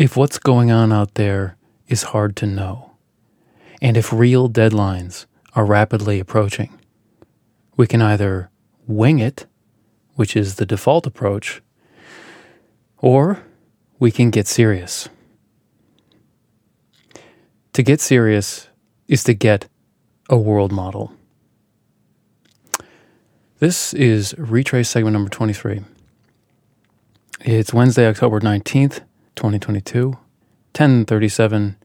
if what's going on out there is hard to know, and if real deadlines are rapidly approaching, we can either wing it, which is the default approach, or we can get serious. To get serious is to get a world model. This is Retraice segment number 23. It's Wednesday, October 19th, 2022, 10:37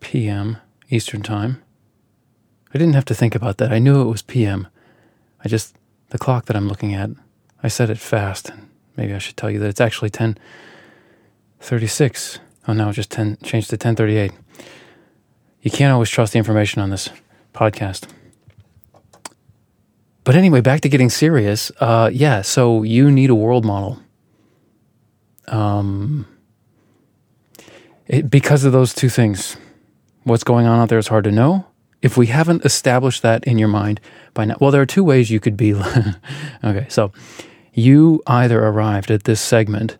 p.m. Eastern Time. I didn't have to think about that. I knew it was p.m. I just the clock that I'm looking at, I set it fast. Maybe I should tell you that it's actually 10:36. Oh, no, just 10 changed to 10:38. You can't always trust the information on this podcast. But anyway, back to getting serious. Uh, yeah, so you need a world model. Um, it, because of those two things, what's going on out there is hard to know. If we haven't established that in your mind by now, well, there are two ways you could be. okay, so you either arrived at this segment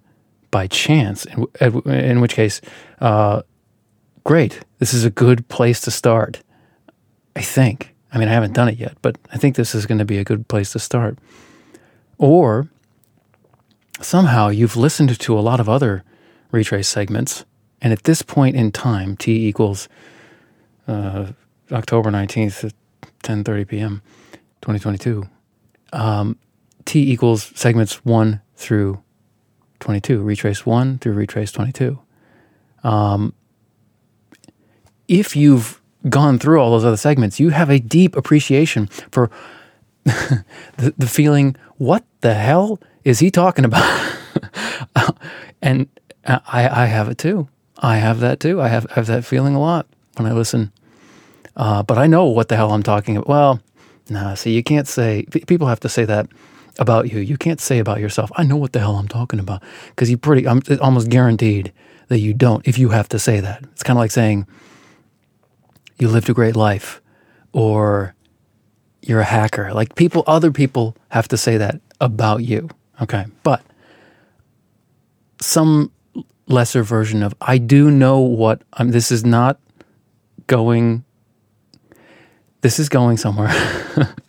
by chance, in, in which case, uh, great, this is a good place to start. I think. I mean, I haven't done it yet, but I think this is going to be a good place to start. Or somehow you've listened to a lot of other Retraice segments, and at this point in time, t equals uh, October nineteenth at ten thirty p.m. twenty twenty two. Um, t equals segments one through twenty two. Retraice one through Retraice twenty two. Um, if you've gone through all those other segments, you have a deep appreciation for the, the feeling, what the hell is he talking about? and I, I have it too. I have that too. I have, have that feeling a lot when I listen. Uh, but I know what the hell I'm talking about. Well, nah, see, you can't say, people have to say that about you. You can't say about yourself, I know what the hell I'm talking about. Because you pretty, I'm almost guaranteed that you don't if you have to say that. It's kind of like saying, you lived a great life or you're a hacker. Like people, other people have to say that about you. Okay. But some lesser version of, I do know what I'm, this is not going, this is going somewhere.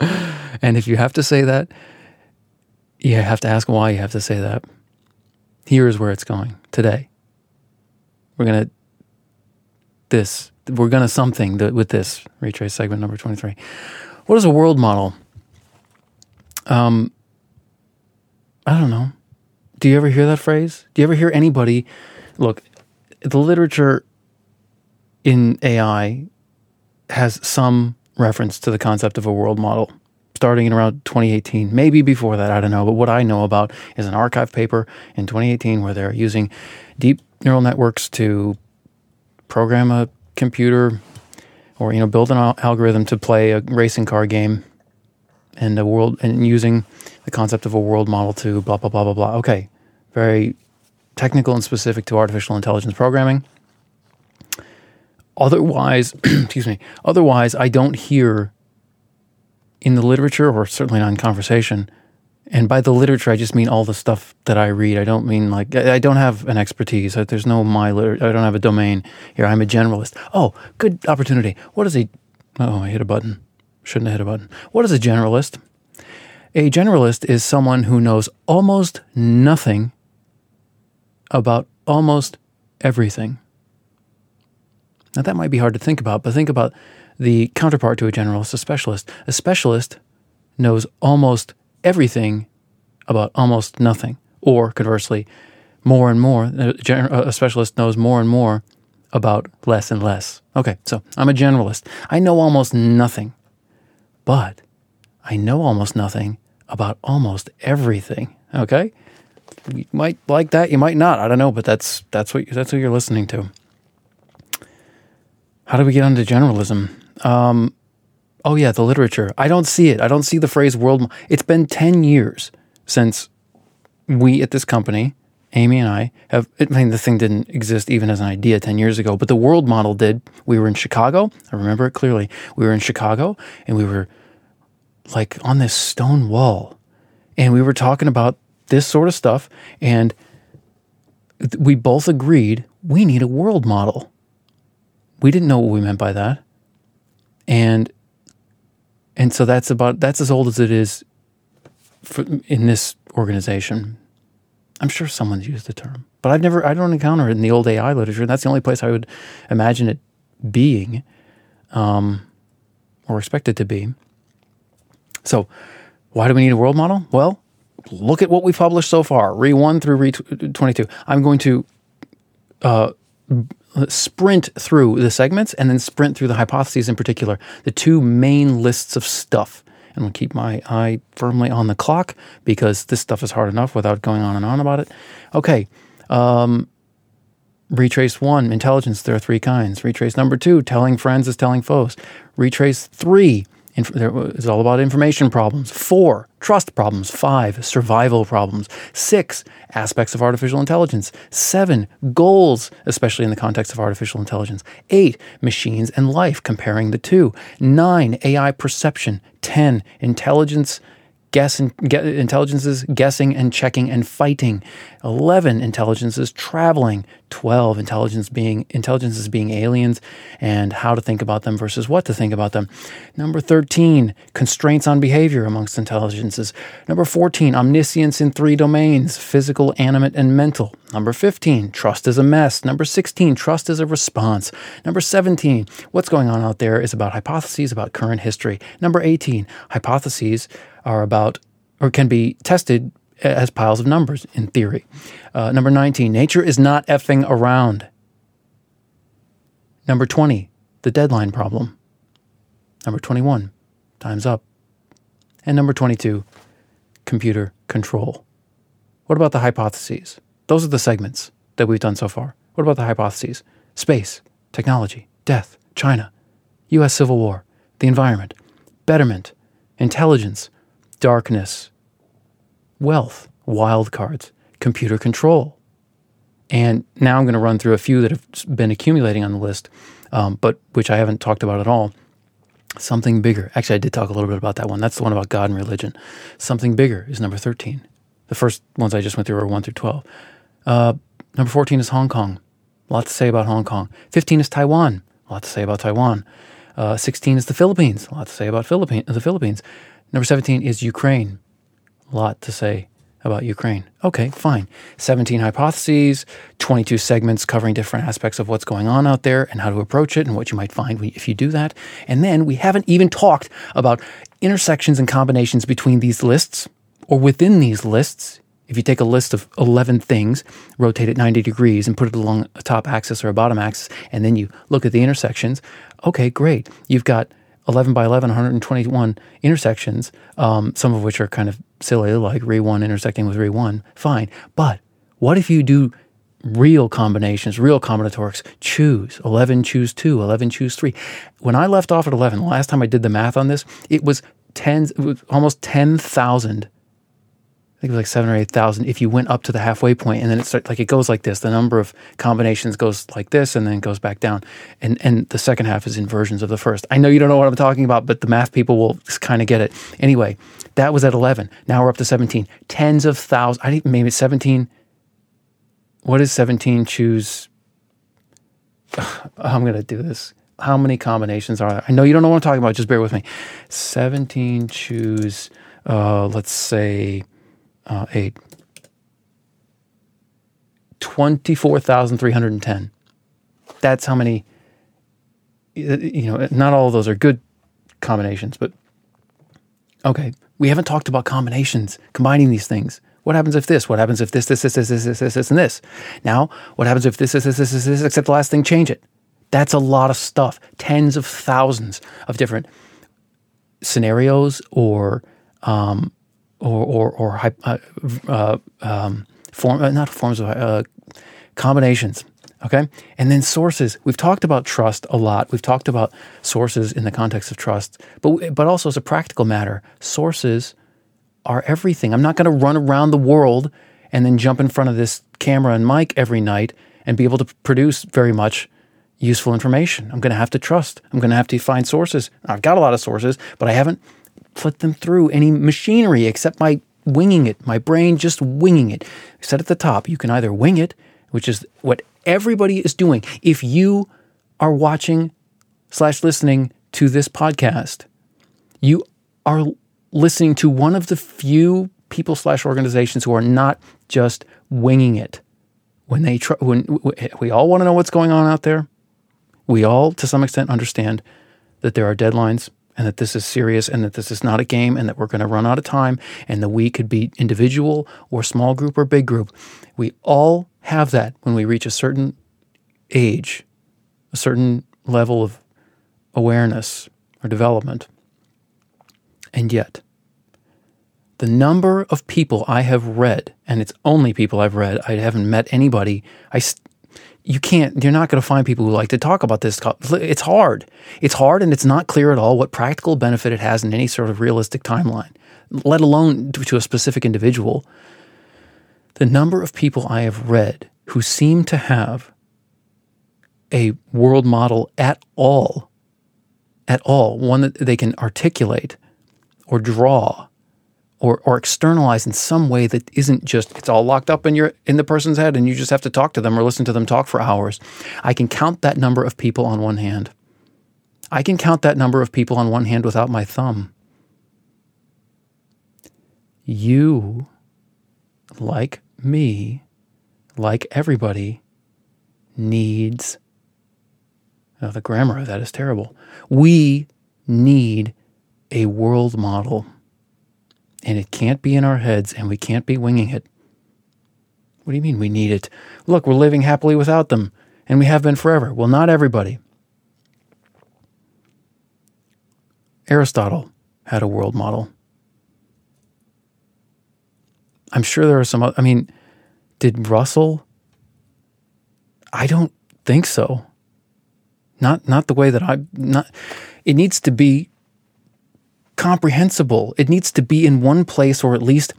and if you have to say that, you have to ask why you have to say that. Here's where it's going today. We're going to, this we're going to something with this Retraice segment number 23. What is a world model? Um, I don't know. Do you ever hear that phrase? Do you ever hear anybody look, the literature in AI has some reference to the concept of a world model starting in around 2018, maybe before that, I don't know. But what I know about is an arXiv paper in 2018 where they're using deep neural networks to program a computer or you know build an algorithm to play a racing car game and a world and using the concept of a world model to blah blah blah blah blah. Okay, very technical and specific to artificial intelligence programming. Otherwise, excuse me. Otherwise, I don't hear in the literature or certainly not in conversation and by the literature, I just mean all the stuff that I read. I don't mean like I don't have an expertise. There's no my liter- I don't have a domain here. I'm a generalist. Oh, good opportunity. What is a? Oh, I hit a button. Shouldn't have hit a button. What is a generalist? A generalist is someone who knows almost nothing about almost everything. Now that might be hard to think about, but think about the counterpart to a generalist, a specialist. A specialist knows almost everything about almost nothing. Or conversely, more and more, a specialist knows more and more about less and less. Okay, so I'm a generalist. I know almost nothing, but I know almost nothing about almost everything. Okay? You might like that, you might not. I don't know, but that's that's what that's what you're listening to. How do we get onto generalism? Um, oh yeah, the literature. I don't see it. I don't see the phrase world. It's been 10 years since we at this company, Amy and I, have, I mean, the thing didn't exist even as an idea 10 years ago, but the world model did. We were in Chicago. I remember it clearly. We were in Chicago and we were like on this stone wall and we were talking about this sort of stuff. And we both agreed we need a world model. We didn't know what we meant by that. And and so that's about that's as old as it is for, in this organization. I'm sure someone's used the term, but I've never I don't encounter it in the old AI literature. That's the only place I would imagine it being, um, or expect it to be. So, why do we need a world model? Well, look at what we've published so far, re one through re twenty two. I'm going to uh, sprint through the segments and then sprint through the hypotheses in particular, the two main lists of stuff. And I'll keep my eye firmly on the clock because this stuff is hard enough without going on and on about it. Okay. Um, retrace one, intelligence, there are three kinds. Retraice number two, telling friends is telling foes. Retraice three, it's all about information problems. Four, trust problems. Five, survival problems. Six, aspects of artificial intelligence. Seven, goals, especially in the context of artificial intelligence. Eight, machines and life, comparing the two. Nine, AI perception. Ten, intelligence guess and get intelligences guessing and checking and fighting. 11 intelligences traveling. 12 intelligence being intelligences being aliens and how to think about them versus what to think about them. Number 13 constraints on behavior amongst intelligences. Number 14 omniscience in three domains physical animate and mental. Number 15 trust is a mess. Number 16 trust is a response. Number 17 what's going on out there is about hypotheses about current history. Number 18 hypotheses are about or can be tested as piles of numbers in theory. Uh, number 19, nature is not effing around. Number 20, the deadline problem. Number 21, time's up. And number 22, computer control. What about the hypotheses? Those are the segments that we've done so far. What about the hypotheses? Space, technology, death, China, US Civil War, the environment, betterment, intelligence, darkness, wealth, wildcards, computer control. And now I'm going to run through a few that have been accumulating on the list, um, but which I haven't talked about at all. Something bigger. Actually, I did talk a little bit about that one. That's the one about God and religion. Something bigger is number 13. The first ones I just went through are 1 through 12. Uh, number 14 is Hong Kong. A lot to say about Hong Kong. 15 is Taiwan. A lot to say about Taiwan. Uh, 16 is the Philippines. A lot to say about the Philippines. Number 17 is Ukraine. A lot to say about Ukraine. Okay, fine. 17 hypotheses, 22 segments covering different aspects of what's going on out there and how to approach it and what you might find if you do that. And then we haven't even talked about intersections and combinations between these lists or within these lists. If you take a list of 11 things, rotate it 90 degrees and put it along a top axis or a bottom axis, and then you look at the intersections, okay, great. You've got 11 by 11, 121 intersections, um, some of which are kind of silly, like Re 1 intersecting with Re 1, fine. But what if you do real combinations, real combinatorics? Choose 11, choose 2, 11, choose 3. When I left off at 11, last time I did the math on this, it was tens, it was almost 10,000 I think it was like seven or eight thousand. If you went up to the halfway point, and then it starts like it goes like this. The number of combinations goes like this, and then goes back down. And and the second half is inversions of the first. I know you don't know what I'm talking about, but the math people will kind of get it. Anyway, that was at eleven. Now we're up to seventeen. Tens of thousands. I think maybe seventeen. What is seventeen? Choose. I'm gonna do this. How many combinations are there? I know you don't know what I'm talking about. Just bear with me. Seventeen. Choose. Uh, let's say uh, eight. 24,310. That's how many, you know, not all of those are good combinations, but okay. We haven't talked about combinations, combining these things. What happens if this? What happens if this, this, this, this, this, this, this, this, and this? Now, what happens if this, this, this, this, this, this, except the last thing, change it? That's a lot of stuff. Tens of thousands of different scenarios or um, or or, or uh, uh, um, form uh, not forms of uh, combinations. Okay, and then sources. We've talked about trust a lot. We've talked about sources in the context of trust, but but also as a practical matter, sources are everything. I'm not going to run around the world and then jump in front of this camera and mic every night and be able to produce very much useful information. I'm going to have to trust. I'm going to have to find sources. I've got a lot of sources, but I haven't put them through any machinery except my winging it, my brain just winging it. I said at the top, you can either wing it which is what everybody is doing. If you are watching slash listening to this podcast, you are listening to one of the few people slash organizations who are not just winging it. When they try, when we all want to know what's going on out there, we all to some extent understand that there are deadlines and that this is serious and that this is not a game and that we're going to run out of time and that we could be individual or small group or big group. We all have that when we reach a certain age, a certain level of awareness or development. And yet, the number of people I have read, and it's only people I've read, I haven't met anybody. I, you can't, you're not going to find people who like to talk about this. It's hard. It's hard, and it's not clear at all what practical benefit it has in any sort of realistic timeline, let alone to a specific individual. The number of people I have read who seem to have a world model at all, at all, one that they can articulate or draw or, or externalize in some way that isn't just it's all locked up in your in the person's head and you just have to talk to them or listen to them talk for hours. I can count that number of people on one hand. I can count that number of people on one hand without my thumb. You, like me, like everybody, needs. Oh, the grammar of that is terrible. We need a world model. And it can't be in our heads and we can't be winging it. What do you mean we need it? Look, we're living happily without them and we have been forever. Well, not everybody. Aristotle had a world model. I'm sure there are some, I mean, did Russell? I don't think so. Not not the way that I not it needs to be comprehensible. It needs to be in one place, or at least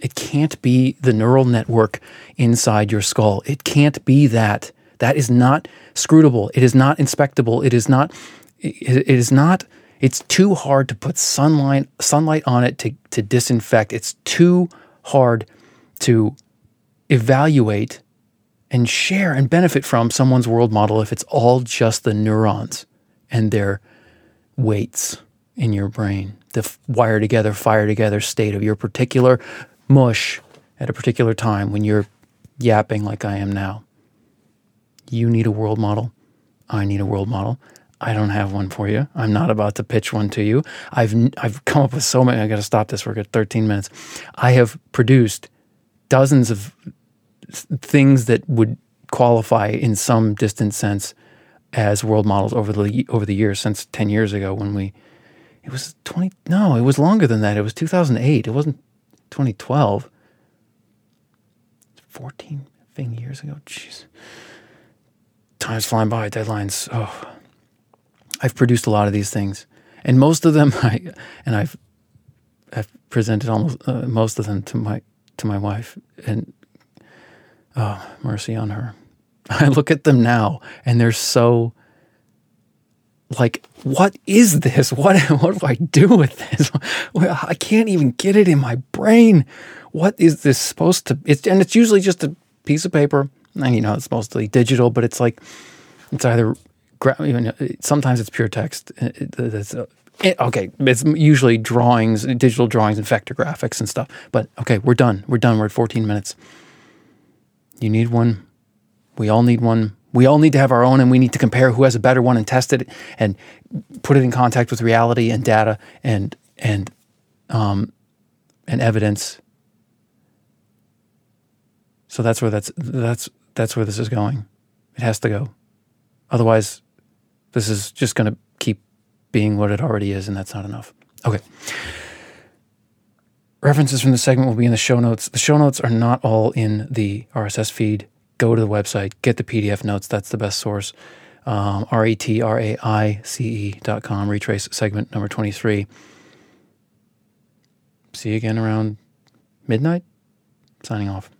it can't be the neural network inside your skull. It can't be that. That is not scrutable. It is not inspectable. It is not. It is not. It's too hard to put sunlight sunlight on it to to disinfect. It's too hard to evaluate and share and benefit from someone's world model if it's all just the neurons and their weights in your brain, the wire together, fire together state of your particular mush at a particular time when you're yapping like I am now. You need a world model. I need a world model. I don't have one for you. I'm not about to pitch one to you. I've I've come up with so many. I got to stop this. We're at 13 minutes. I have produced dozens of things that would qualify in some distant sense as world models over the over the years since 10 years ago when we it was 20 no it was longer than that. It was 2008 it wasn't 2012 14 thing years ago. Jeez. Time's flying by. Deadlines. Oh. I've produced a lot of these things. And most of them i and i've i've presented almost uh, most of them to my to my wife. And oh mercy on her I look at them now and they're so like, what is this? What what do I do with this? I can't even get it in my brain. What is this supposed to? It's and it's usually just a piece of paper. And you know, it's mostly digital, but it's like it's either sometimes it's pure text. It's, uh, it, okay, it's usually drawings, digital drawings, and vector graphics and stuff. But okay, we're done. We're done. We're at 14 minutes. You need one we all need one. We all need to have our own, and we need to compare who has a better one and test it and put it in contact with reality and data and and um, and evidence. So that's where that's that's that's where this is going. It has to go. Otherwise, this is just going to keep being what it already is, and that's not enough. Okay. References from the segment will be in the show notes. The show notes are not all in the RSS feed go to the website, get the PDF notes. That's the best source. Um, R E T R A I C E dot com, Retraice segment number 23. See you again around midnight. Signing off.